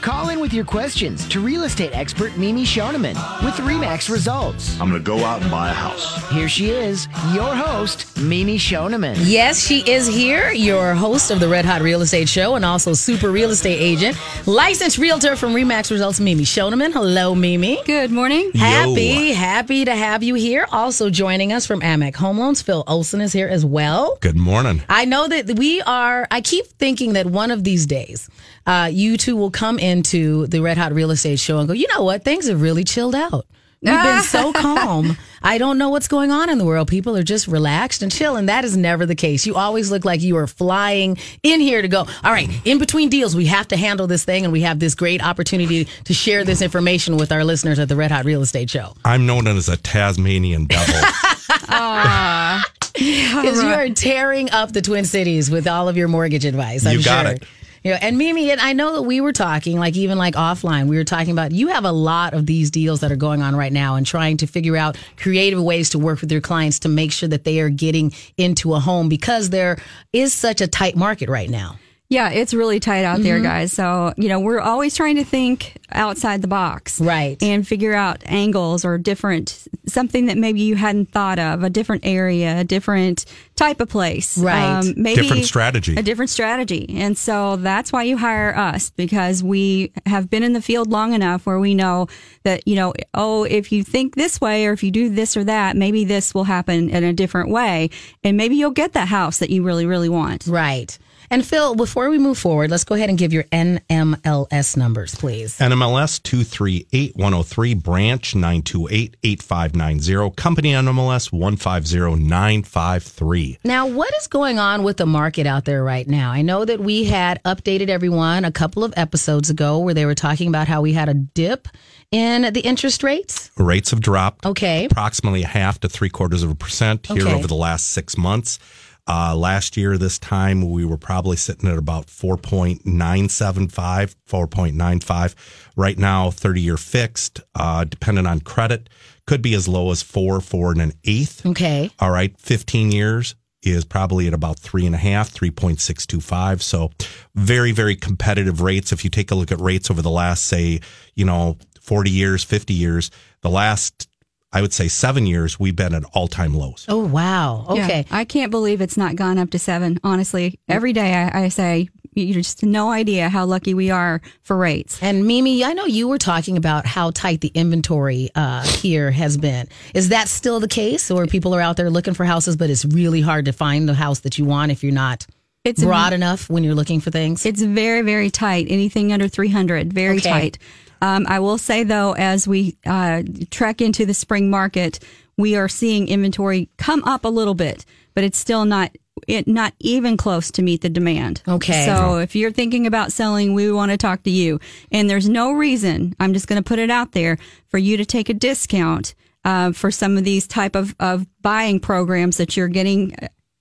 Call in with your questions to real estate expert Mimi Schoneman with Remax Results. I'm going to go out and buy a house. Here she is, your host, Mimi Schoneman. Yes, she is here, your host of the Red Hot Real Estate Show and also super real estate agent, licensed realtor from Remax Results, Mimi Schoneman. Hello, Mimi. Good morning. Happy, happy to have you here. Also joining us from Amac Home Loans, Phil Olson is here as well. Good morning. I know that we are, I keep thinking that one of these days, uh, you two will come into the Red Hot Real Estate Show and go, you know what? Things have really chilled out. We've been so calm. I don't know what's going on in the world. People are just relaxed and chill, and that is never the case. You always look like you are flying in here to go, all right, in between deals, we have to handle this thing, and we have this great opportunity to share this information with our listeners at the Red Hot Real Estate Show. I'm known as a Tasmanian devil. Because you are tearing up the Twin Cities with all of your mortgage advice. I'm You got sure. it. Know, and Mimi, and I know that we were talking, like even like offline, we were talking about you have a lot of these deals that are going on right now and trying to figure out creative ways to work with your clients to make sure that they are getting into a home because there is such a tight market right now. Yeah, it's really tight out there, guys. So, you know, we're always trying to think outside the box. Right. And figure out angles or different, something that maybe you hadn't thought of, a different area, a different type of place. Um, Right. maybe Different strategy. A different strategy. And so that's why you hire us because we have been in the field long enough where we know that, you know, oh, if you think this way or if you do this or that, maybe this will happen in a different way. And maybe you'll get that house that you really, really want. Right. And Phil, before we move forward, let's go ahead and give your NMLS numbers, please. NMLS 238103, branch 928 8590, company NMLS 150953. Now, what is going on with the market out there right now? I know that we had updated everyone a couple of episodes ago where they were talking about how we had a dip in the interest rates. Rates have dropped Okay. approximately a half to three quarters of a percent here Okay. over the last six months. Uh, last year, this time, we were probably sitting at about 4.975, 4.95. Right now, 30 year fixed, uh, depending on credit, could be as low as four, four and an eighth. Okay. All right, 15 years is probably at about three and a half, 3.625. So very, very competitive rates. If you take a look at rates over the last, say, you know, 40 years, 50 years, the last, I would say seven years, we've been at all time lows. Oh, wow. Yeah, Okay. I can't believe it's not gone up to seven. Honestly, every day I, I say, you just no idea how lucky we are for rates. And Mimi, I know you were talking about how tight the inventory uh, here has been. Is that still the case, or people are out there looking for houses, but it's really hard to find the house that you want if you're not It's broad enough when you're looking for things? It's very, very tight. Anything under 300, very Okay. tight. Um, I will say though, as we uh, trek into the spring market, we are seeing inventory come up a little bit, but it's still not it not even close to meet the demand. Okay. So if you're thinking about selling, we want to talk to you. And there's no reason, I'm just going to put it out there, for you to take a discount uh, for some of these type of, of buying programs that you're getting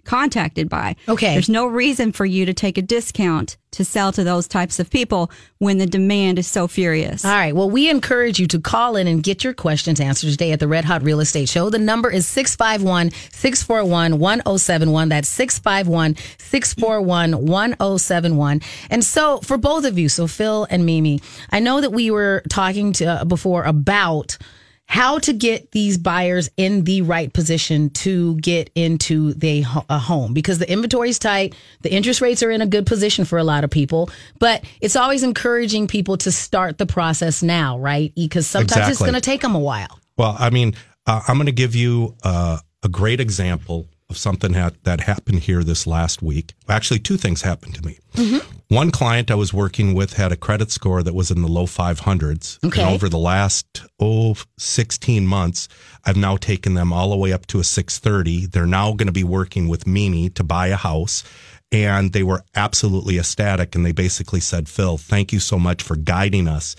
contacted by. Okay. There's no reason for you to take a discount to sell to those types of people when the demand is so furious. All right. Well, we encourage you to call in and get your questions answered today at the Red Hot Real Estate Show. The number is 651 641 1071. That's 651 641 1071. And so, for both of you, so Phil and Mimi, I know that we were talking to uh, before about how to get these buyers in the right position to get into the a home because the inventory is tight, the interest rates are in a good position for a lot of people, but it's always encouraging people to start the process now, right? Because sometimes it's going to take them a while. Well, I mean, uh, I'm going to give you uh, a great example of something that, that happened here this last week. Actually, two things happened to me. Mm-hmm. One client I was working with had a credit score that was in the low 500s. Okay. And over the last, oh, 16 months, I've now taken them all the way up to a 630. They're now going to be working with Mimi to buy a house. And they were absolutely ecstatic. And they basically said, Phil, thank you so much for guiding us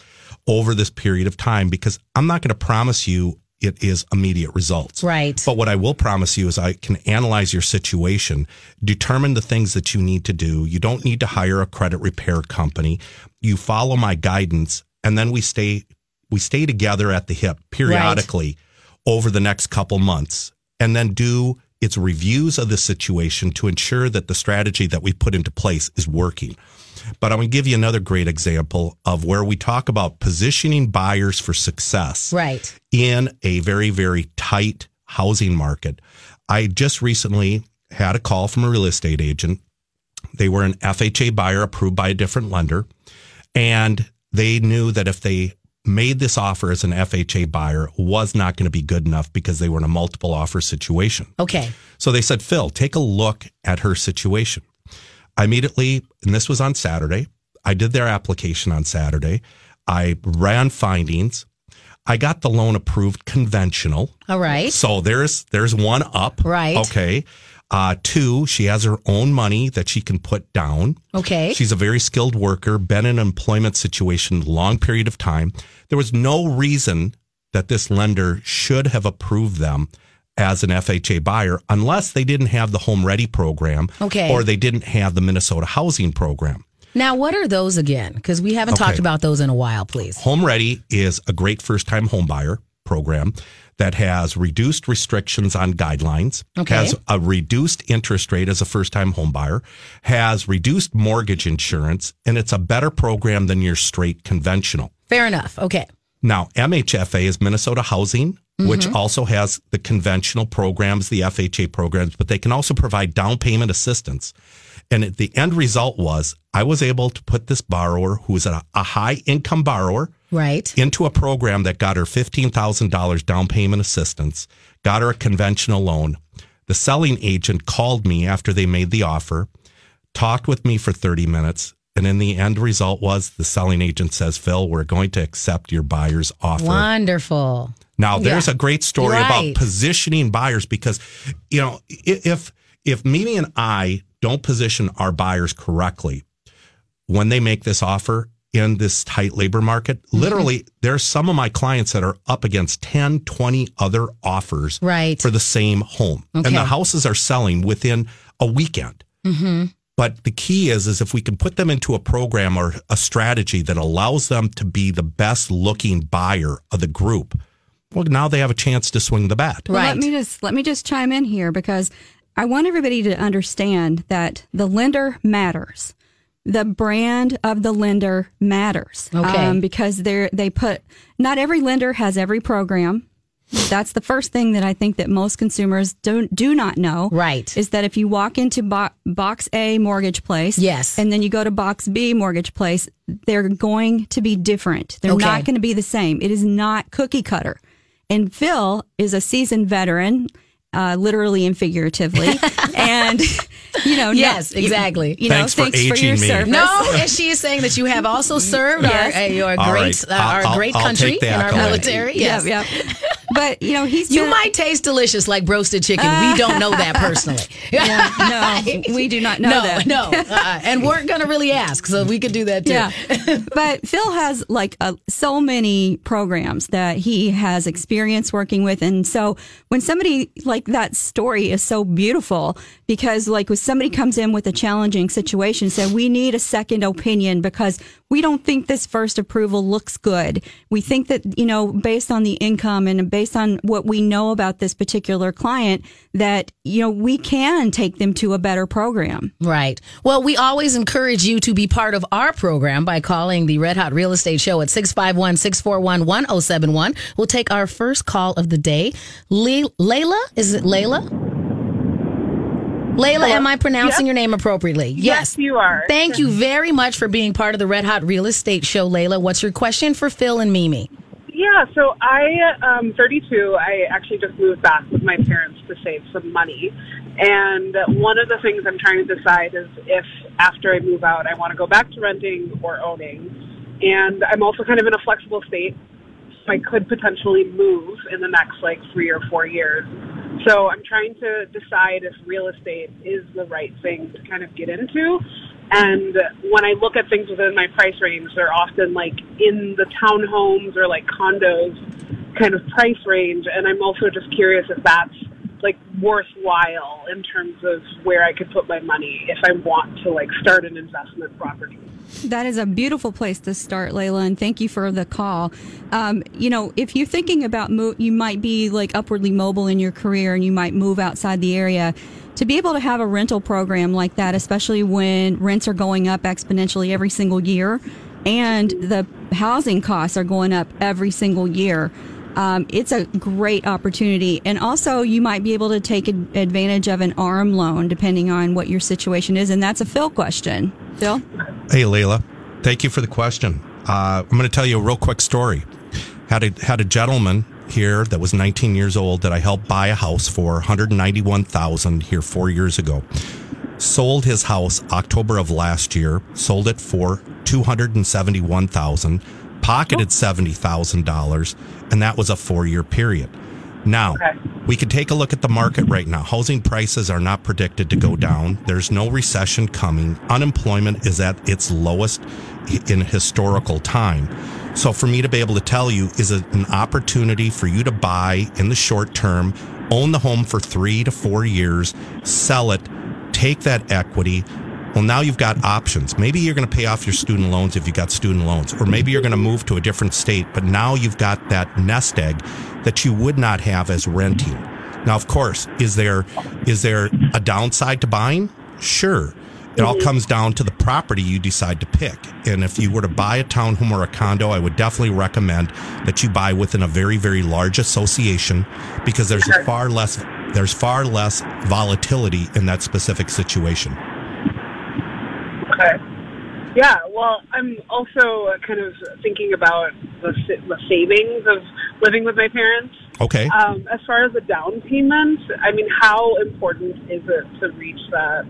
over this period of time because I'm not going to promise you it is immediate results. Right. But what I will promise you is I can analyze your situation, determine the things that you need to do. You don't need to hire a credit repair company. You follow my guidance and then we stay we stay together at the hip periodically over the next couple months and then do its reviews of the situation to ensure that the strategy that we put into place is working. But I'm going to give you another great example of where we talk about positioning buyers for success Right. in a very, very tight housing market. I just recently had a call from a real estate agent. They were an FHA buyer approved by a different lender. And they knew that if they made this offer as an FHA buyer was not going to be good enough because they were in a multiple offer situation. Okay. So they said, Phil, take a look at her situation. I immediately, and this was on Saturday, I did their application on Saturday. I ran findings. I got the loan approved conventional. All right. So there's there's one up. Right. Okay. Uh, two, she has her own money that she can put down. Okay. She's a very skilled worker, been in an employment situation long period of time. There was no reason that this lender should have approved them as an FHA buyer unless they didn't have the home ready program Okay. or they didn't have the Minnesota housing program. Now, what are those again? Because we haven't talked about those in a while, please. Home Ready is a great first time home buyer program that has reduced restrictions on guidelines, Okay. has a reduced interest rate as a first time home buyer, has reduced mortgage insurance, and it's a better program than your straight conventional. Fair enough. Okay. Now, MHFA is Minnesota Housing, which mm-hmm. also has the conventional programs, the FHA programs, but they can also provide down payment assistance. And the end result was I was able to put this borrower, who is a, a high income borrower, Right. into a program that got her $15,000 down payment assistance, got her a conventional loan. The selling agent called me after they made the offer, talked with me for 30 minutes, and in the end result was the selling agent says, Phil, we're going to accept your buyer's offer. Wonderful. Now, there's Yeah. a great story Right. about positioning buyers because, you know, if if Mimi and I don't position our buyers correctly when they make this offer in this tight labor market, Mm-hmm. literally, there's some of my clients that are up against 10, 20 other offers Right. for the same home. And the houses are selling within a weekend. Mm-hmm. But the key is, is if we can put them into a program or a strategy that allows them to be the best looking buyer of the group, well, now they have a chance to swing the bat. Well, Right. let me just let me just chime in here because I want everybody to understand that the lender matters. The brand of the lender matters. Um, Okay. because they're they put not every lender has every program. That's the first thing that I think that most consumers don't do not know. Right. Is that if you walk into bo- box A mortgage place, Yes. and then you go to box B mortgage place, they're going to be different. They're Okay. not going to be the same. It is not cookie cutter. And Phil is a seasoned veteran, uh, literally and figuratively. and, you know, no- Yes, exactly. You know, Thanks for thanks for, aging your me. service. No, and she is saying that you have also served Yes. our, uh, your great, right. uh, our I'll- great I'll country take the and our military. Yes. Yep, yep. But, you know, he's You been- might taste delicious like roasted chicken. We don't know that personally. no, we do not know no, that. no. Uh, and we're going to really ask, so we could do that too. Yeah. but Phil has like uh, so many programs that he has experience working with. And so when somebody like that story is so beautiful because like when somebody comes in with a challenging situation, said we need a second opinion because we don't think this first approval looks good. We think that, you know, based on the income and based on what we know about this particular client, that, you know, we can take them to a better program. Right. Well, we always encourage you to be part of our program by calling the Red Hot Real Estate Show at 651 641 1071. We'll take our first call of the day. Le- Layla? Is it Layla? Layla, am I pronouncing your name appropriately? Yes, you are. Thank you very much for being part of the Red Hot Real Estate Show, Layla. What's your question for Phil and Mimi? Yeah, so I am 32. I actually just moved back with my parents to save some money. And one of the things I'm trying to decide is if after I move out, I want to go back to renting or owning. And I'm also kind of in a flexible state. I could potentially move in the next like three or four years. So I'm trying to decide if real estate is the right thing to kind of get into. And when I look at things within my price range, they're often like in the townhomes or like condos kind of price range, and I'm also just curious if that's like worthwhile in terms of where I could put my money if I want to like start an investment property. That is a beautiful place to start, Layla, and thank you for the call. Um, you know, if you're thinking about you might be like upwardly mobile in your career and you might move outside the area. To be able to have a rental program like that, especially when rents are going up exponentially every single year and the housing costs are going up every single year, um, it's a great opportunity. And also, you might be able to take ad- advantage of an ARM loan depending on what your situation is. And that's a Phil question. Phil? Hey, Layla. Thank you for the question. Uh, I'm going to tell you a real quick story. Had a had a gentleman here that was 19 years old that I helped buy a house for 191,000 here four years ago. Sold his house October of last year. Sold it for 271,000. Pocketed seventy thousand dollars, and that was a four year period. Now, we can take a look at the market right now. Housing prices are not predicted to go down. There's no recession coming. Unemployment is at its lowest in historical time. So, for me to be able to tell you, is it an opportunity for you to buy in the short term, own the home for three to four years, sell it, take that equity, well, now you've got options. Maybe you're going to pay off your student loans if you got student loans, or maybe you're going to move to a different state, but now you've got that nest egg that you would not have as renting. Now, of course, is there is there a downside to buying? Sure. It all comes down to the property you decide to pick. And if you were to buy a townhome or a condo, I would definitely recommend that you buy within a very, very large association because there's far less there's far less volatility in that specific situation. Okay. Yeah, well, I'm also uh, kind of thinking about the, the savings of living with my parents. Okay. Um, as far as the down payment, I mean, how important is it to reach that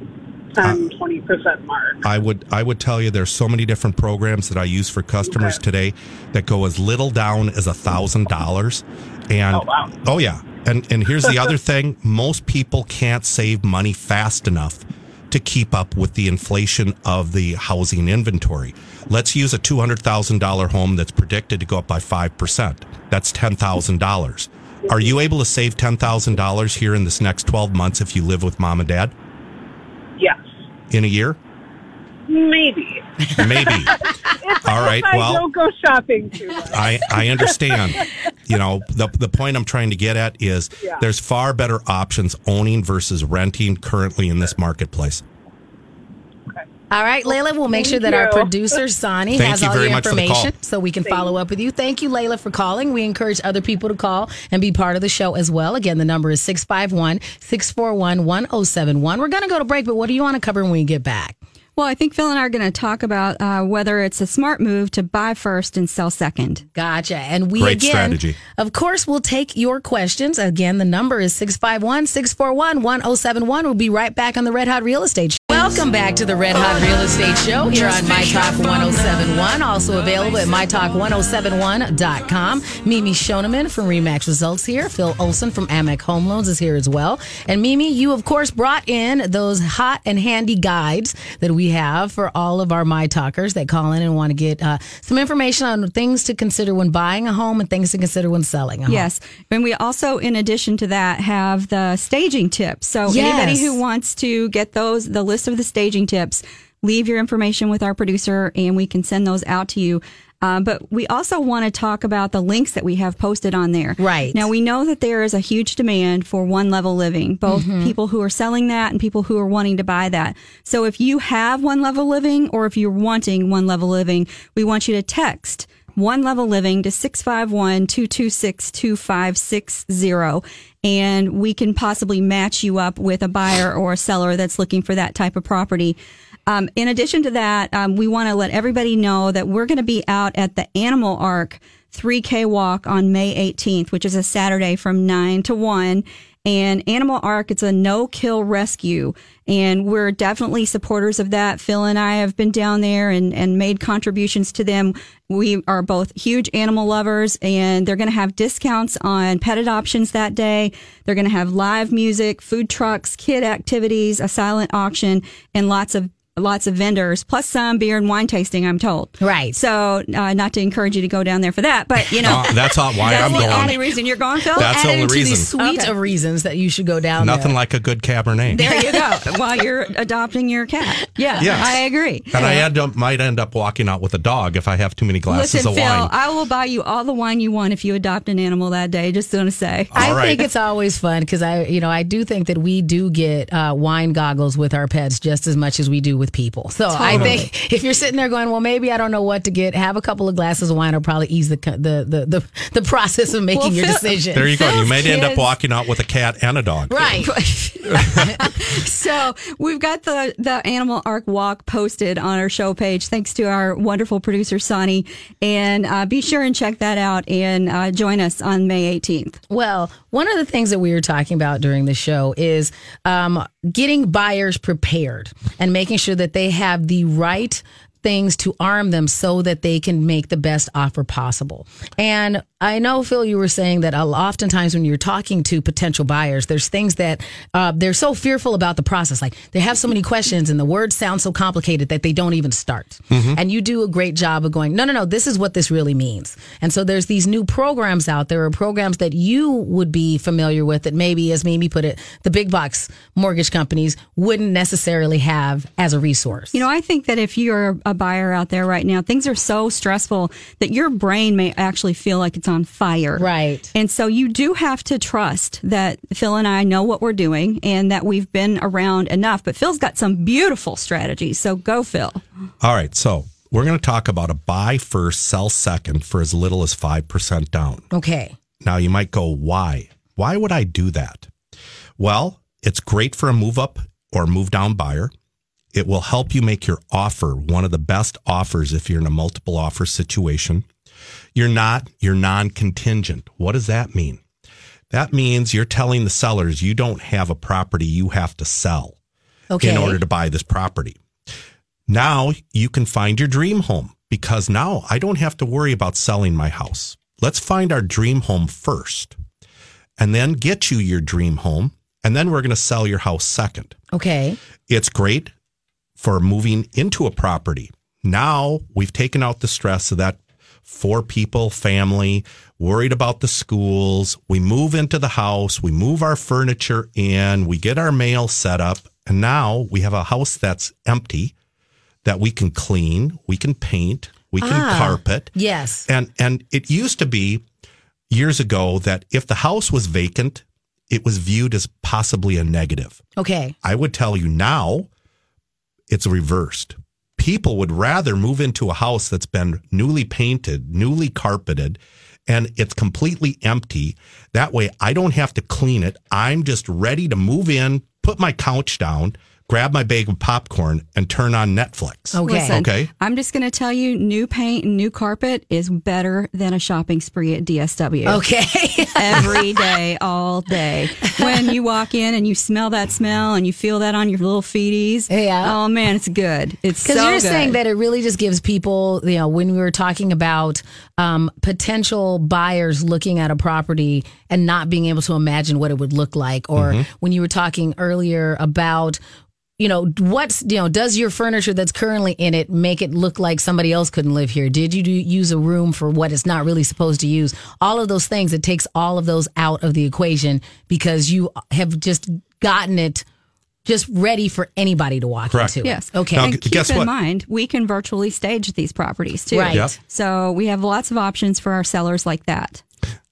Um, 10, 20% mark? I would I would tell you there's so many different programs that I use for customers today that go as little down as a thousand dollars. And Oh, wow. oh yeah. And and here's the other thing. Most people can't save money fast enough to keep up with the inflation of the housing inventory. Let's use a two hundred thousand dollar home that's predicted to go up by five percent. That's ten thousand dollars. Are you able to save ten thousand dollars here in this next twelve months if you live with mom and dad. In a year? Maybe. Maybe. All right. I Well, don't go shopping too much. I, I understand. You know, the, the point I'm trying to get at is Yeah. there's far better options owning versus renting currently in this marketplace. All right, Layla, we'll make Thank sure that our producer, Sonny, Thank has you all very your much the information so we can follow up with you. Thank you, Layla, for calling. We encourage other people to call and be part of the show as well. Again, the number is 651 641 1071. We're going to go to break, but what do you want to cover when we get back? Well, I think Phil and I are going to talk about uh, whether it's a smart move to buy first and sell second. Gotcha. And we Great again, strategy. of course, we'll take your questions. Again, the number is 651 641 1071. We'll be right back on the Red Hot Real Estate Show. Welcome back to the Red Hot Real Estate Show here on My Talk 1071. Also available at MyTalk1071.com. Mimi Schoneman from Remax Results here. Phil Olson from Amec Home Loans is here as well. And Mimi, you of course brought in those hot and handy guides that we have for all of our My Talkers that call in and want to get uh, some information on things to consider when buying a home and things to consider when selling a home. Yes. And we also, in addition to that, have the staging tips. So anybody who wants to get those, the list of the staging tips, leave your information with our producer and we can send those out to you. Uh, but we also want to talk about the links that we have posted on there. Right. Now, we know that there is a huge demand for one level living, both Mm-hmm. people who are selling that and people who are wanting to buy that. So if you have one level living or if you're wanting one level living, we want you to text one level living to 651 226 2560 and we can possibly match you up with a buyer or a seller that's looking for that type of property. Um, in addition to that, um, we want to let everybody know that we're going to be out at the Animal Ark 3K walk on May 18th, which is a Saturday from 9 to 1. And Animal Ark, it's a no kill rescue. And we're definitely supporters of that. Phil and I have been down there and, and made contributions to them. We are both huge animal lovers and they're going to have discounts on pet adoptions that day. They're going to have live music, food trucks, kid activities, a silent auction, and lots of lots of vendors, plus some beer and wine tasting. I'm told. Right. So, uh, not to encourage you to go down there for that, but you know, Uh, that's all why that's I'm the going. only reason you're going, Phil. That's the Added only to reason. the suite Okay. of reasons that you should go down there. Nothing there. like a good Cabernet. there you go. While you're adopting your cat. Yeah, Yes. I agree. And I end up, might end up walking out with a dog if I have too many glasses Listen, of Phil, wine. I will buy you all the wine you want if you adopt an animal that day. Just going to say. I All right. think it's always fun because I, you know, I do think that we do get uh, wine goggles with our pets just as much as we do with people. So I think if you're sitting there going, well, maybe I don't know what to get, have a couple of glasses of wine will probably ease the the the the, the process of making Well, your Phil- decision. there you go. You Phil's may end up walking out with a cat and a dog. right. so we've got the the Animal Ark Walk posted on our show page. Thanks to our wonderful producer Sonny, and uh, be sure and check that out and uh, join us on May 18th. Well, one of the things that we were talking about during the show is um, getting buyers prepared and making sure that they have the right things to arm them so that they can make the best offer possible. And I know, Phil, you were saying that a- oftentimes when you're talking to potential buyers, there's things that uh, they're so fearful about the process. Like they have so many questions and the words sound so complicated that they don't even start. And you do a great job of going, no, no, no, this is what this really means. And so there's these new programs out there, or programs that you would be familiar with that maybe, as Mimi put it, the big box mortgage companies wouldn't necessarily have as a resource. You know, I think that if you're a buyer out there right now, things are so stressful that your brain may actually feel like it's on fire. Right. And so you do have to trust that Phil and I know what we're doing and that we've been around enough. But Phil's got some beautiful strategies. So go, Phil. All right. So we're going to talk about a buy first, sell second for as little as 5% down. Okay. Now you might go, why? Why would I do that? Well, it's great for a move up or move down buyer. It will help you make your offer one of the best offers if you're in a multiple offer situation. You're not, you're non contingent. What does that mean? That means you're telling the sellers you don't have a property you have to sell Okay. in order to buy this property. Now you can find your dream home because now I don't have to worry about selling my house. Let's find our dream home first and then get you your dream home. And then we're going to sell your house second. Okay. It's great for moving into a property. Now we've taken out the stress of that four people family, worried about the schools. We move into the house, we move our furniture in, we get our mail set up, and now we have a house that's empty that we can clean, we can paint, we can Ah. carpet. Yes. And and it used to be years ago that if the house was vacant, it was viewed as possibly a negative. Okay. I would tell you now it's reversed. People would rather move into a house that's been newly painted, newly carpeted, and it's completely empty. That way I don't have to clean it. I'm just ready to move in, put my couch down, grab my bag of popcorn, and turn on Netflix. Okay. Listen, Okay. I'm just going to tell you new paint and new carpet is better than a shopping spree at DSW. Okay. Every day, all day. When you walk in and you smell that smell and you feel that on your little feeties. Yeah. Oh, man, it's good. It's Because so you're good. saying that it really just gives people, you know, when we were talking about um, potential buyers looking at a property and not being able to imagine what it would look like, or Mm-hmm. when you were talking earlier about, you know, what's, you know, does your furniture that's currently in it make it look like somebody else couldn't live here? Did you do, use a room for what it's not really supposed to use? All of those things, it takes all of those out of the equation because you have just gotten it just ready for anybody to walk Correct. into. Yes. Okay. Now, And keep guess in what? mind, we can virtually stage these properties too. Right. Yep. So we have lots of options for our sellers like that.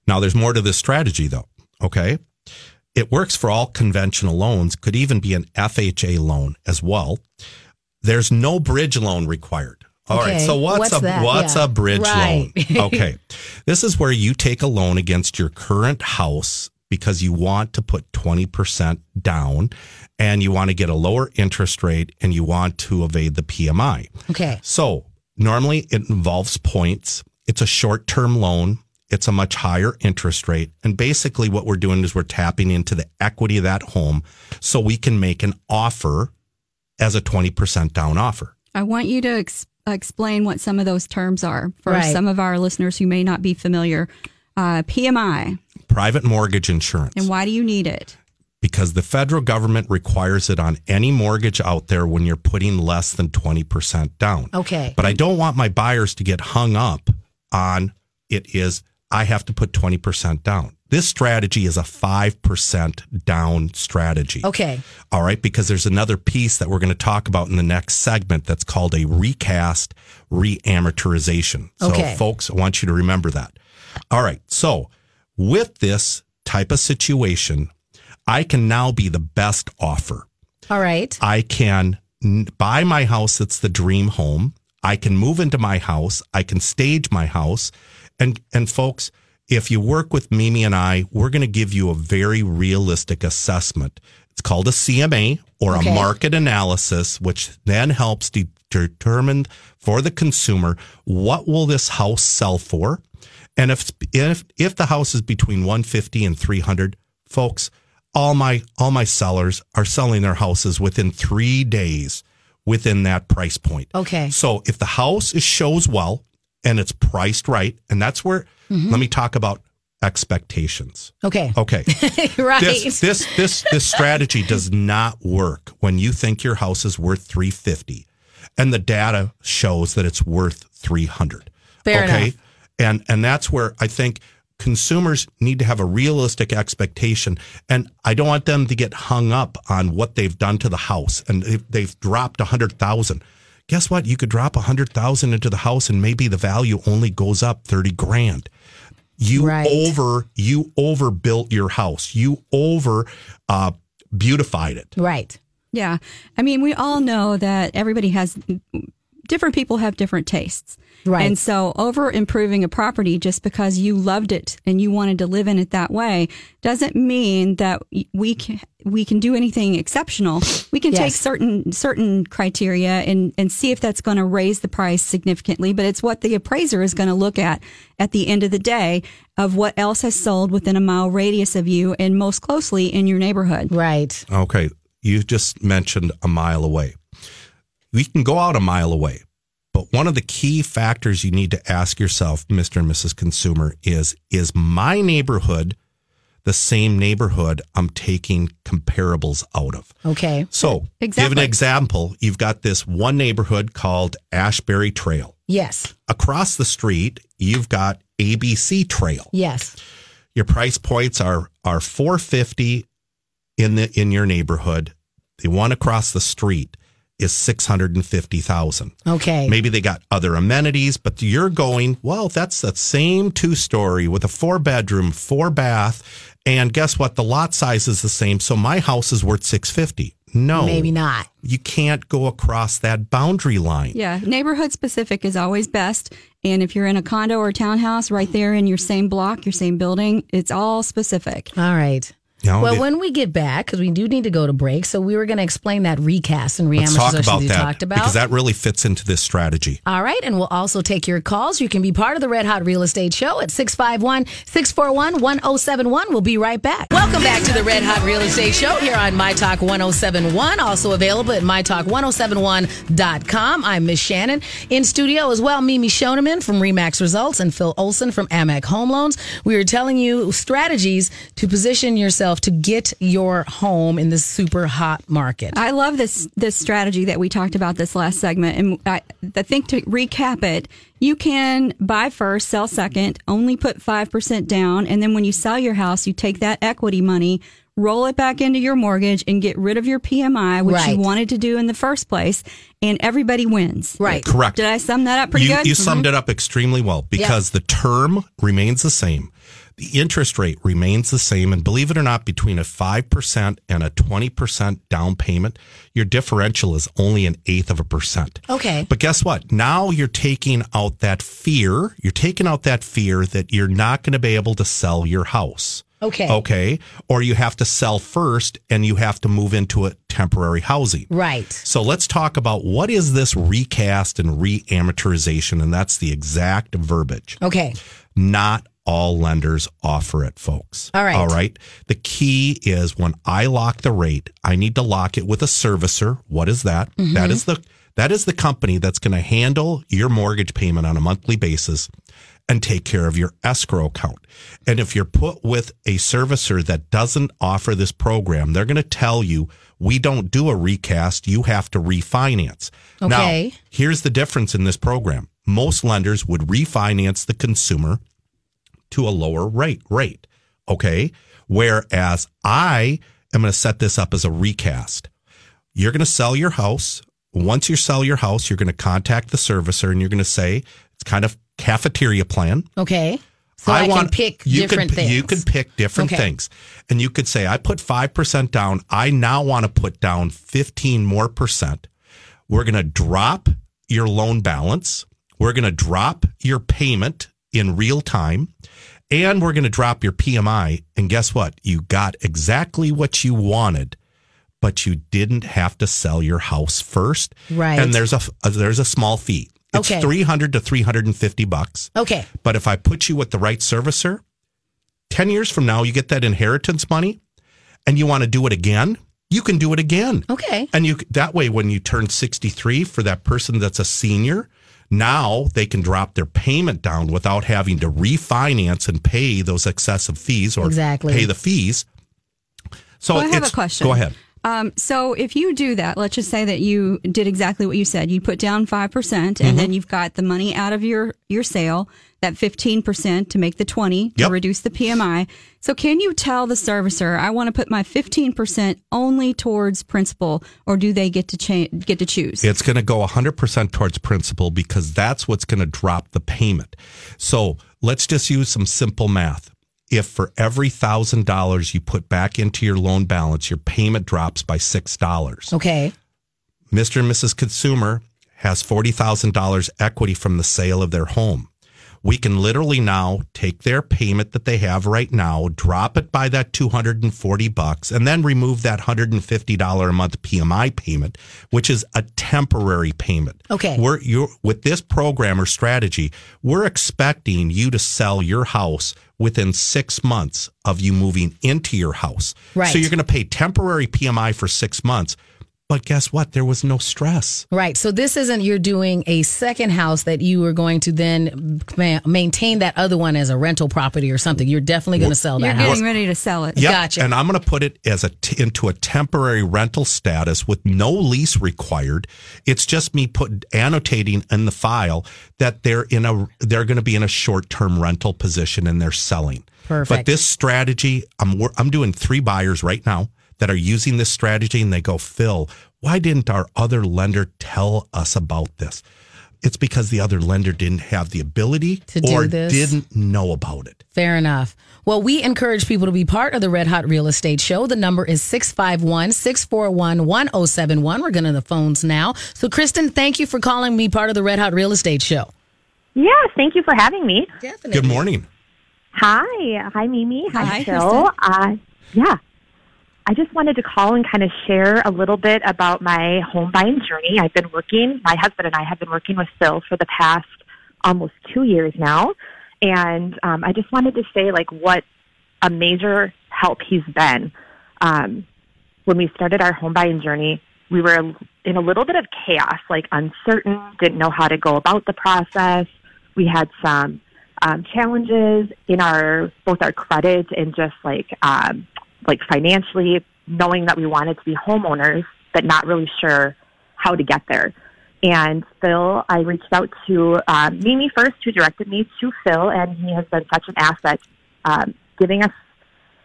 Now, there's more to this strategy, though. Okay. It works for all conventional loans, could even be an FHA loan as well. There's no bridge loan required. All right. Okay. So what's, What's a that? what's Yeah. a bridge Right. loan? Okay. this is where you take a loan against your current house because you want to put 20% down and you want to get a lower interest rate and you want to evade the PMI. Okay. So normally it involves points. It's a short term loan. It's a much higher interest rate. And basically what we're doing is we're tapping into the equity of that home so we can make an offer as a 20% down offer. I want you to ex- explain what some of those terms are for Right. some of our listeners who may not be familiar. Uh, PMI, Private mortgage insurance. and why do you need it? because the federal government requires it on any mortgage out there when you're putting less than 20% down. Okay. But I don't want my buyers to get hung up on it is I have to put 20% down. This strategy is a 5% down strategy. Okay. All right, because there's another piece that we're going to talk about in the next segment that's called a recast reamortization. So, Okay. folks, I want you to remember that. All right, so with this type of situation, I can now be the best offer. All right. I can buy my house that's the dream home. I can move into my house. I can stage my house. And and folks, if you work with Mimi and I, we're going to give you a very realistic assessment. It's called a CMA or Okay. a market analysis, which then helps de- determine for the consumer what will this house sell for, and if if if the house is between 150 and 300, folks, all my all my sellers are selling their houses within 3 days within that price point. Okay. So if the house is shows well and it's priced right, and that's where Mm-hmm. let me talk about expectations. Okay. Okay. right. This this this this strategy does not work when you think your house is worth 350 and the data shows that it's worth 300. Fair okay? enough. And and that's where I think consumers need to have a realistic expectation and I don't want them to get hung up on what they've done to the house and if they've dropped 100,000. Guess what? You could drop a 100,000 into the house and maybe the value only goes up 30 grand. You Right. over you overbuilt your house. You over uh, beautified it. right. Yeah. I mean, we all know that everybody has different people have different tastes. Right. And so over improving a property just because you loved it and you wanted to live in it that way doesn't mean that we can we can do anything exceptional. We can take certain certain criteria and and see if that's going to raise the price significantly, but it's what the appraiser is going to look at at the end of the day of what else has sold within a mile radius of you and most closely in your neighborhood. Right. Okay, you just mentioned a mile away. We can go out a mile away, but one of the key factors you need to ask yourself, Mr. and Mrs. Consumer, is is my neighborhood the same neighborhood I'm taking comparables out of? Okay. So, give Exactly. an example. You've got this one neighborhood called Ashbury Trail. Yes. Across the street, you've got ABC Trail. Yes. Your price points are are 450 in the in your neighborhood. The one across the street is 650,000. Okay. Maybe they got other amenities, but you're going, well, that's the same two story with a four bedroom, four bath. And guess what? The lot size is the same. So my house is worth 650. No, Maybe not. You can't go across that boundary line. Yeah, neighborhood specific is always best. And if you're in a condo or townhouse right there in your same block, your same building, it's all specific. All right. You know, Well, the- when we get back, because we do need to go to break, so we were going to explain that recast and let's talk reamortization about you that talked about. because that really fits into this strategy. All right. And we'll also take your calls. You can be part of the Red Hot Real Estate Show at 651 641 1071. We'll be right back. Welcome back to the Red Hot Real Estate Show here on My Talk 1071. Also available at MyTalk1071.com. I'm Miss Shannan. In studio as well, Mimi Schoneman from Remax Results and Phil Olson from Amac Home Loans. We are telling you strategies to position yourself to get your home in this super hot market. I love this this strategy that we talked about this last segment, and I, I think to recap it, you can buy first, sell second, only put five percent down, and then when you sell your house, you take that equity money, roll it back into your mortgage, and get rid of your PMI, which Right. you wanted to do in the first place, and everybody wins. Right. Correct. Did I sum that up pretty you, good? Mm-hmm. You summed it up extremely well because the term remains the same. The interest rate remains the same. And believe it or not, between a 5% and a 20% down payment, your differential is only an eighth of a percent. Okay. But guess what? Now you're taking out that fear. You're taking out that fear that you're not going to be able to sell your house. Okay. Okay. Or you have to sell first and you have to move into a temporary housing. Right. So let's talk about what is this recast and reamortization, and that's the exact verbiage. Okay. Not all lenders offer it, folks. All right. All right. The key is when I lock the rate, I need to lock it with a servicer. What is that? Mm-hmm. That is the that is the company that's going to handle your mortgage payment on a monthly basis. And take care of your escrow account. And if you're put with a servicer that doesn't offer this program, they're going to tell you, we don't do a recast. You have to refinance. Okay. Now, here's the difference in this program. Most lenders would refinance the consumer to a lower rate rate. Okay. Whereas I am going to set this up as a recast. You're going to sell your house. Once you sell your house, you're going to contact the servicer and you're going to say, it's kind of cafeteria plan. Okay. So I, can pick you different could, things. You could pick different Okay. things. And you could say, I put 5% down. I now want to put down 15 more percent. We're going to drop your loan balance. We're going to drop your payment in real time. And we're going to drop your PMI. And guess what? You got exactly what you wanted, but you didn't have to sell your house first. Right. And there's a, uh, there's a small fee. It's Okay. 300 to 350 bucks. Okay. But if I put you with the right servicer, 10 years from now, you get that inheritance money and you want to do it again, you can do it again. Okay. And you that way, when you turn 63 for that person that's a senior, now they can drop their payment down without having to refinance and pay those excessive fees or Exactly. pay the fees. So Well, I have it's- a question. Go ahead. Um, so if you do that, let's just say that you did exactly what you said. You put down five percent, and Mm-hmm. then you've got the money out of your your sale, that fifteen percent to make the twenty to reduce the PMI. So can you tell the servicer, I want to put my fifteen percent only towards principal, or do they get to cha- get to choose? It's going to go 100% towards principal because that's what's going to drop the payment. So let's just use some simple math. If for every thousand dollars you put back into your loan balance, your payment drops by six dollars. Okay. Mr. and Mrs. Consumer has $40,000 equity from the sale of their home. We can literally now take their payment that they have right now, drop it by that 240 bucks, and then remove that $150 a month PMI payment, which is a temporary payment. Okay. We're you with this program or strategy, we're expecting you to sell your house within six months of you moving into your house. Right. So you're going to pay temporary PMI for six months. But guess what? There was no stress. Right. So this isn't you're doing a second house that you are going to then ma- maintain that other one as a rental property or something. You're definitely going to sell that. You're that house. getting ready to sell it. Yep. Gotcha. And I'm going to put it as a t- into a temporary rental status with no lease required. It's just me put annotating in the file that they're in a they're going to be in a short term rental position and they're selling. Perfect. But this strategy, I'm I'm doing three buyers right now that are using this strategy, and they go, Phil, why didn't our other lender tell us about this? It's because the other lender didn't have the ability To do or this? didn't know about it. Fair enough. Well, we encourage people to be part of the Red Hot Real Estate Show. The number is 651 641 1071. We're going to the phones now. So, Kristen, thank you for calling me part of the Red Hot Real Estate Show. Yeah, thank you for having me. Definitely. Good morning. Hi, hi Mimi, hi, Hi, Phil. Uh, yeah, I just wanted to call and kind of share a little bit about my home buying journey. I've been working. My husband and I have been working with Phil for the past almost two years now, and um, I just wanted to say like what a major help he's been. Um, when we started our home buying journey, we were in a little bit of chaos, like uncertain, didn't know how to go about the process. We had some um, challenges in our both our credit and just like um, like financially, knowing that we wanted to be homeowners, but not really sure how to get there. And Phil, I reached out to uh, Mimi first, who directed me to Phil, and he has been such an asset, um, giving us,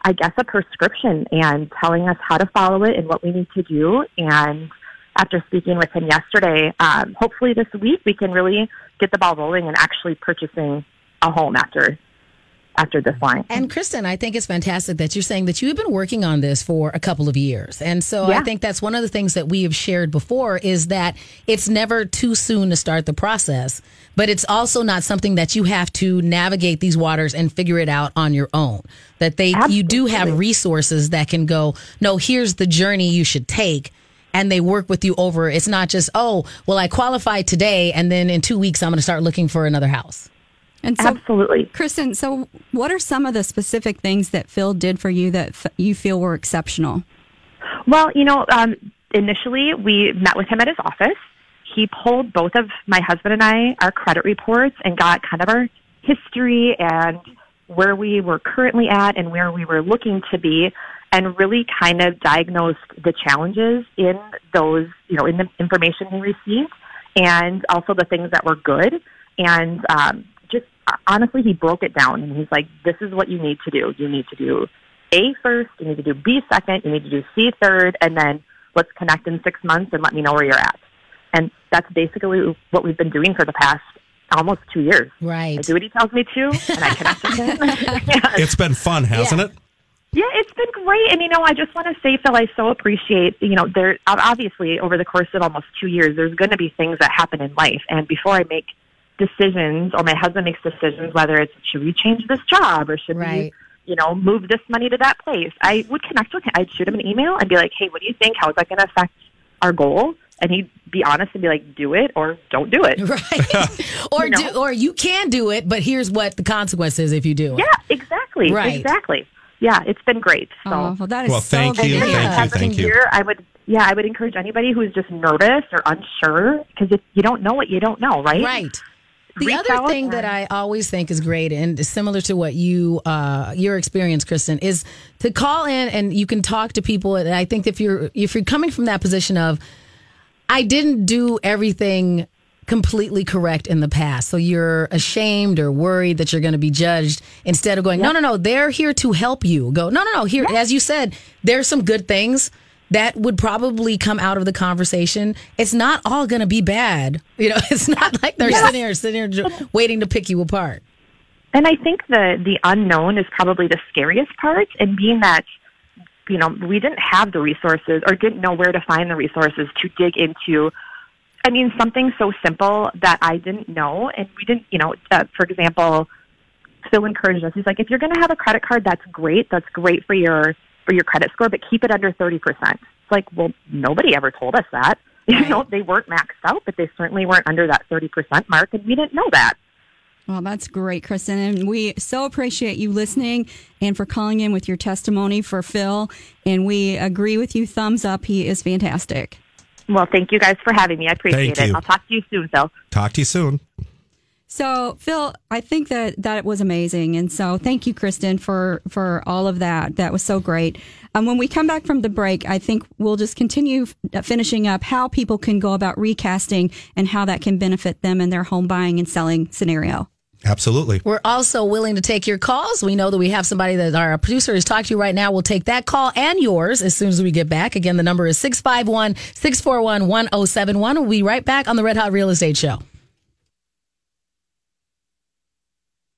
I guess, a prescription and telling us how to follow it and what we need to do. And after speaking with him yesterday, um, hopefully this week we can really get the ball rolling and actually purchasing a home after after this line. And Kristen, I think it's fantastic that you're saying that you've been working on this for a couple of years. And so I think that's one of the things that we have shared before is that it's never too soon to start the process, but it's also not something that you have to navigate these waters and figure it out on your own. That they you do have resources that can go, no, here's the journey you should take. And they work with you over. It's not just, oh, well, I qualified today, and then in two weeks I'm going to start looking for another house. And so, Absolutely. Kristen, so what are some of the specific things that Phil did for you that f- you feel were exceptional? Well, you know, um, initially we met with him at his office. He pulled both of my husband and I our credit reports and got kind of our history and where we were currently at and where we were looking to be and really kind of diagnosed the challenges in those, you know, in the information we received and also the things that were good. And um, honestly, he broke it down and he's like, this is what you need to do. You need to do A first, you need to do B second, you need to do C third, and then let's connect in six months and let me know where you're at. And that's basically what we've been doing for the past almost two years. Right. I do what he tells me to, and I connect with him. yeah. It's been fun, hasn't Yeah. it? Yeah, it's been great. And, you know, I just want to say, Phil, I so appreciate, you know, there, obviously over the course of almost two years, there's going to be things that happen in life. And before I make decisions or my husband makes decisions, whether it's should we change this job or should Right. we, you know, move this money to that place, I would connect with him. I'd shoot him an email and be like, hey, what do you think? How is that going to affect our goal? And he'd be honest and be like, do it or don't do it. Right. or You know? do, or you can do it, but here's what the consequence is if you do it. Yeah, exactly. Right. Exactly. Yeah, it's been great. So. Oh, well, that is Well, so thank good you, to thank hear. you, thank you. Here, I would, yeah, I would encourage anybody who's just nervous or unsure because if you don't know what you don't know, right? Right. The other thing that I always think is great and similar to what you uh, your experience, Kristen, is to call in and you can talk to people. And I think if you're if you're coming from that position of I didn't do everything completely correct in the past. So you're ashamed or worried that you're going to be judged instead of going, no, no, no, they're here to help you. Go, no, no, no, here, as you said, there's some good things that would probably come out of the conversation. It's not all going to be bad. You know, it's not like they're sitting here, sitting here waiting to pick you apart. And I think the the unknown is probably the scariest part, and being that you know we didn't have the resources or didn't know where to find the resources to dig into. I mean, something so simple that I didn't know, and we didn't, you know, uh, for example, Phil encouraged us. He's like, if you're going to have a credit card, that's great. That's great for your for your credit score, but keep it under thirty percent. It's like, well, nobody ever told us that. You know, they weren't maxed out, but they certainly weren't under that thirty percent mark, and we didn't know that. Well, that's great, Kristen. And we so appreciate you listening and for calling in with your testimony for Phil. And we agree with you. Thumbs up. He is fantastic. Well, thank you guys for having me. I appreciate Thank it. you. I'll talk to you soon, Phil. Talk to you soon. So, Phil, I think that that was amazing, and so thank you, Kristen, for for all of that. That was so great. Um, when we come back from the break, I think we'll just continue f- finishing up how people can go about recasting and how that can benefit them in their home buying and selling scenario. Absolutely. We're also willing to take your calls. We know that we have somebody that our producer is talking to you right now. We'll take that call and yours as soon as we get back. Again, the number is 651 641 1071. We'll be right back on the Red Hot Real Estate Show.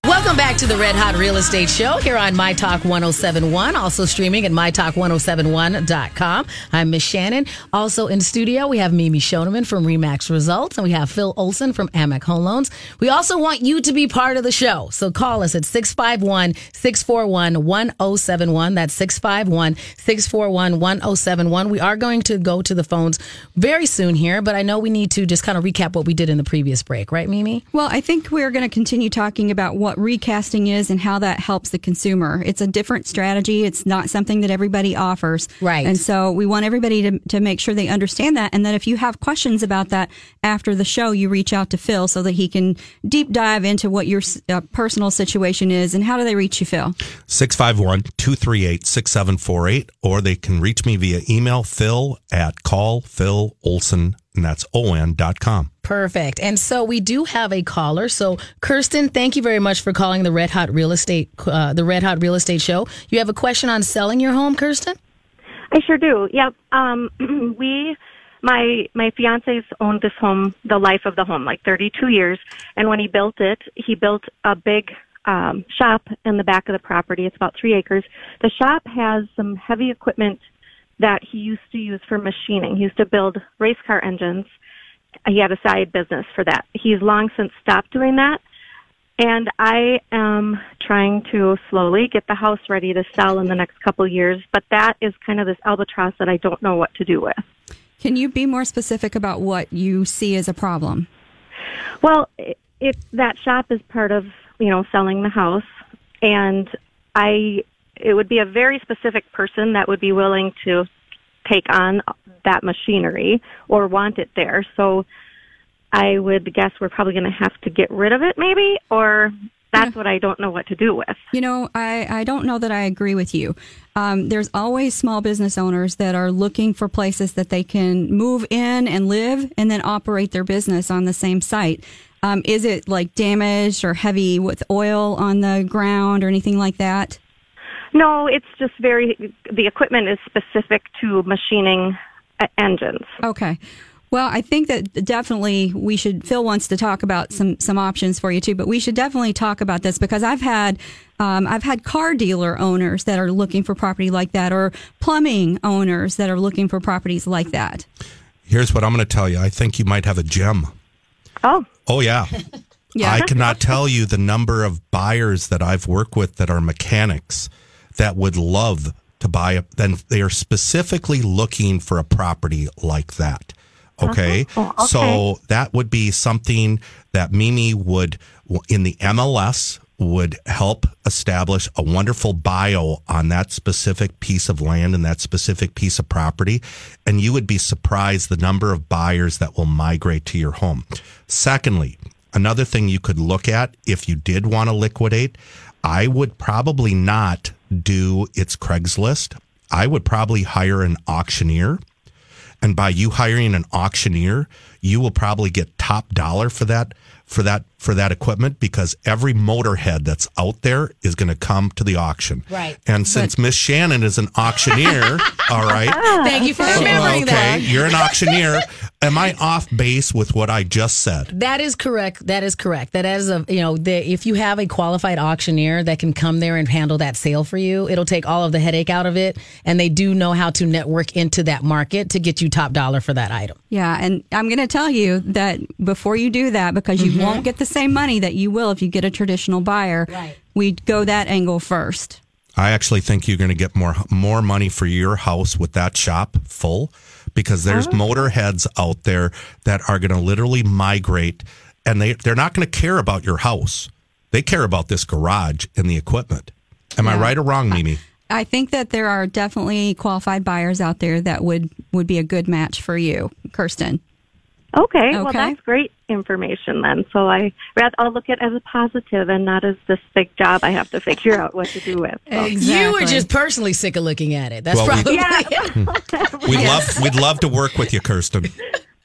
Welcome back to the Red Hot Real Estate Show here on My Talk 1071, also streaming at MyTalk1071.com. I'm Miss Shannan. Also in studio, we have Mimi Schoneman from Remax Results, and we have Phil Olson from Amac Home Loans. We also want you to be part of the show, so call us at 651 641 1071. That's 651 641 1071. We are going to go to the phones very soon here, but I know we need to just kind of recap what we did in the previous break, right, Mimi? Well, I think we're going to continue talking about what recasting is and how that helps the consumer. It's a different strategy. It's not something that everybody offers. Right. And so we want everybody to, to make sure they understand that. And that if you have questions about that after the show, you reach out to Phil so that he can deep dive into what your uh, personal situation is. And how do they reach you, Phil? 651 238 6748, or they can reach me via email phil at callphilolson, and that's on dot com. Perfect. And so we do have a caller. So Kirsten, thank you very much for calling the Red Hot Real Estate uh, the Red Hot Real Estate Show. You have a question on selling your home, Kirsten? I sure do. Yep. Um, we, my my fiance's owned this home the life of the home, like 32 years. And when he built it, he built a big um, shop in the back of the property. It's about three acres. The shop has some heavy equipment that he used to use for machining. He used to build race car engines. He had a side business for that. He's long since stopped doing that. And I am trying to slowly get the house ready to sell in the next couple years, but that is kind of this albatross that I don't know what to do with. Can you be more specific about what you see as a problem? Well, it, it that shop is part of you know selling the house, and I it would be a very specific person that would be willing to take on that machinery or want it there. So I would guess we're probably going to have to get rid of it, maybe, or that's what I don't know what to do with. You know, I, I don't know that I agree with you. Um, there's always small business owners that are looking for places that they can move in and live and then operate their business on the same site. Um, is it like damaged or heavy with oil on the ground or anything like that? No, it's just very, the equipment is specific to machining uh, engines. Okay. Well, I think that definitely we should. Phil wants to talk about some some options for you too, but we should definitely talk about this because I've had um, I've had car dealer owners that are looking for property like that, or plumbing owners that are looking for properties like that. Here's what I'm going to tell you. I think you might have a gem. Oh, Oh yeah. Yeah. I cannot tell you the number of buyers that I've worked with that are mechanics that would love to buy a then they are specifically looking for a property like that. Okay? Uh-huh. Oh, okay. So that would be something that Mimi would in the MLS would help establish a wonderful bio on that specific piece of land and that specific piece of property. And you would be surprised the number of buyers that will migrate to your home. Secondly, another thing you could look at if you did want to liquidate, I would probably not do its Craigslist. I would probably hire an auctioneer. And by you hiring an auctioneer, you will probably get top dollar for that for that for that equipment because every motorhead that's out there is going to come to the auction. Right. And since Miss Shannan is an auctioneer, all right. Thank you for so, remembering okay, that. you're an auctioneer. Am I off base with what I just said? That is correct. That is correct. That is a you know the, if you have a qualified auctioneer that can come there and handle that sale for you, it'll take all of the headache out of it, and they do know how to network into that market to get you top dollar for that item. Yeah, and I'm going to tell you that before you do that, because you mm-hmm. won't get the same money that you will if you get a traditional buyer, Right. we go that angle first. I actually think you're going to get more more money for your house with that shop full because there's oh. motorheads out there that are going to literally migrate and they they're not going to care about your house. They care about this garage and the equipment. Am I right or wrong, Mimi? I think that there are definitely qualified buyers out there that would would be a good match for you, Kirsten. Okay. Well, that's great information then. So I, rather, I'll look at it as a positive and not as this big job I have to figure out what to do with. So. You were just personally sick of looking at it. That's Well, we- probably Yeah. We'd love we'd love to work with you, Kirsten.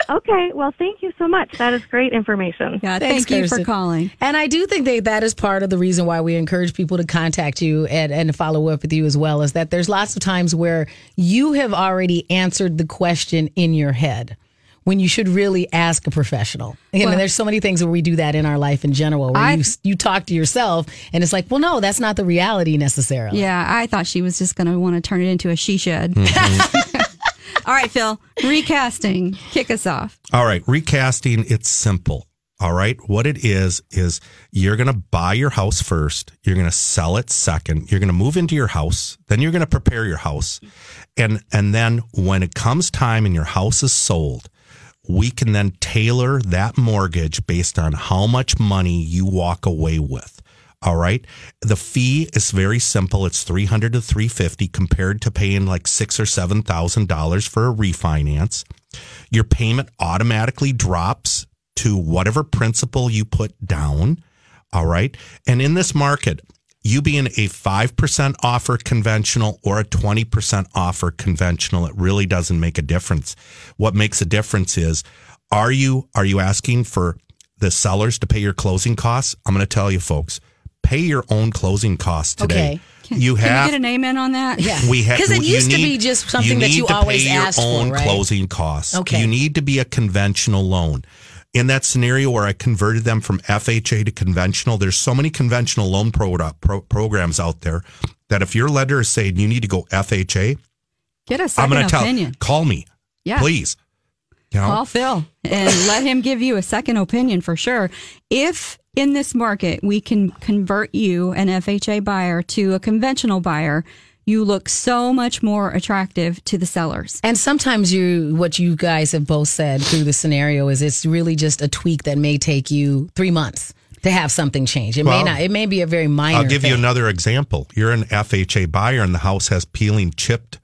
okay. Well, thank you so much. That is great information. Yeah, Thanks, thank you for calling. And I do think that that is part of the reason why we encourage people to contact you and, and follow up with you as well is that there's lots of times where you have already answered the question in your head when you should really ask a professional. You know, Well- there's so many things where we do that in our life in general where I- you, you talk to yourself and it's like, well, no, that's not the reality necessarily. Yeah, I thought she was just going to want to turn it into a she shed. Mm-hmm. All right, Phil, recasting. Kick us off. All right, recasting, it's simple. All right, what it is is you're going to buy your house first, you're going to sell it second, you're going to move into your house, then you're going to prepare your house. And and then when it comes time and your house is sold, we can then tailor that mortgage based on how much money you walk away with. All right. The fee is very simple. It's 300 to 350 compared to paying like six or seven thousand dollars for a refinance. Your payment automatically drops to whatever principal you put down. All right. And in this market, you being a 5% offer conventional or a 20% offer conventional, it really doesn't make a difference. What makes a difference is are you are you asking for the sellers to pay your closing costs? I'm going to tell you folks, pay your own closing costs today. Okay. You Can have we get an amen on that? Yeah. we have because it you used to be just something that need you to always pay your asked for, own right? closing costs. Okay. You need to be a conventional loan. In that scenario where I converted them from FHA to conventional, there's so many conventional loan pro- pro- programs out there that if your lender is saying you need to go FHA, Get a I'm second going to tell opinion. call me, Yeah. please. You know? Call Phil and let him give you a second opinion for sure. If in this market we can convert you, an FHA buyer, to a conventional buyer, you look so much more attractive to the sellers. And sometimes you, what you guys have both said through the scenario is it's really just a tweak that may take you three months to have something change. It Well, may not. It may be a very minor. I'll give you another example. You're an FHA buyer and the house has peeling, chipped,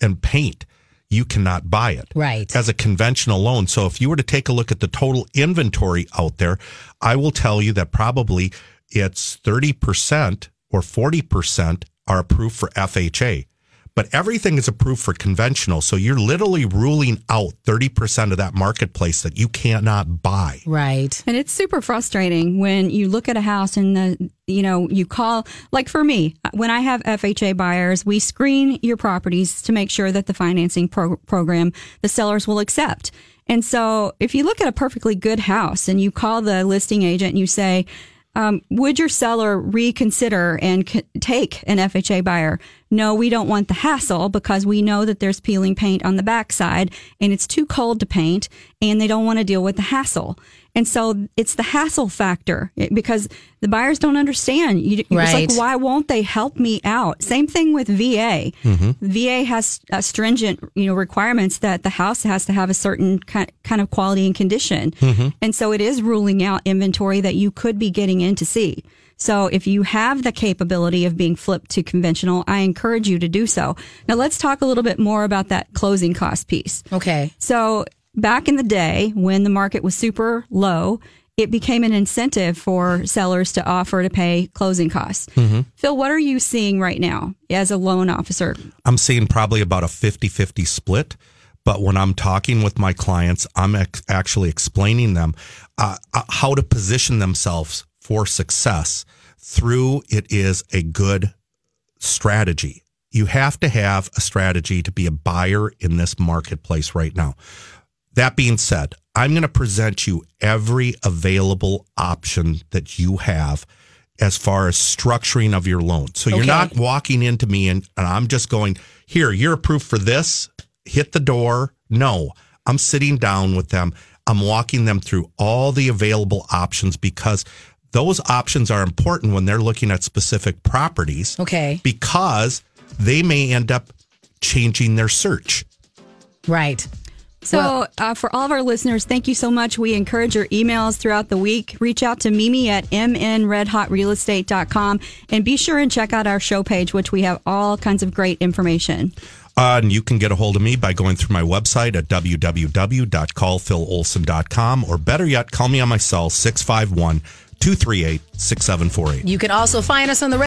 and paint. You cannot buy it. Right. As a conventional loan. So if you were to take a look at the total inventory out there, I will tell you that probably it's 30% or 40% are approved for FHA. But everything is approved for conventional. So you're literally ruling out 30% of that marketplace that you cannot buy. Right. And it's super frustrating when you look at a house and the you know you call like for me when I have FHA buyers, we screen your properties to make sure that the financing pro- program the sellers will accept. And so if you look at a perfectly good house and you call the listing agent and you say, um, would your seller reconsider and c- take an FHA buyer? No, we don't want the hassle because we know that there's peeling paint on the backside and it's too cold to paint and they don't want to deal with the hassle. And so it's the hassle factor eh, because the buyers don't understand. You, It's Right. like, why won't they help me out? Same thing with VA. Mm-hmm. VA has uh, stringent, you know, requirements that the house has to have a certain kind kind of quality and condition. Mm-hmm. And so it is ruling out inventory that you could be getting in to see. So if you have the capability of being flipped to conventional, I encourage you to do so. Now let's talk a little bit more about that closing cost piece. Okay. So back in the day when the market was super low, it became an incentive for sellers to offer to pay closing costs. Phil, what are you seeing right now as a loan officer? I'm seeing probably about a 50 50 split. But when I'm talking with my clients, I'm ex- actually explaining them uh, uh, how to position themselves for success through it is a good strategy. You have to have a strategy to be a buyer in this marketplace right now. That being said, I'm going to present you every available option that you have as far as structuring of your loan. So you're not walking into me and, and I'm just going, here, you're approved for this, hit the door. No, I'm sitting down with them. I'm walking them through all the available options because those options are important when they're looking at specific properties Okay. because they may end up changing their search. Right. So, Well- uh, for all of our listeners, thank you so much. We encourage your emails throughout the week. Reach out to Mimi at mnredhotrealestate.com and be sure and check out our show page, which we have all kinds of great information. Uh, and you can get a hold of me by going through my website at www.callphilolson.com or better yet, call me on my cell 651 238 6748. You can also find us on the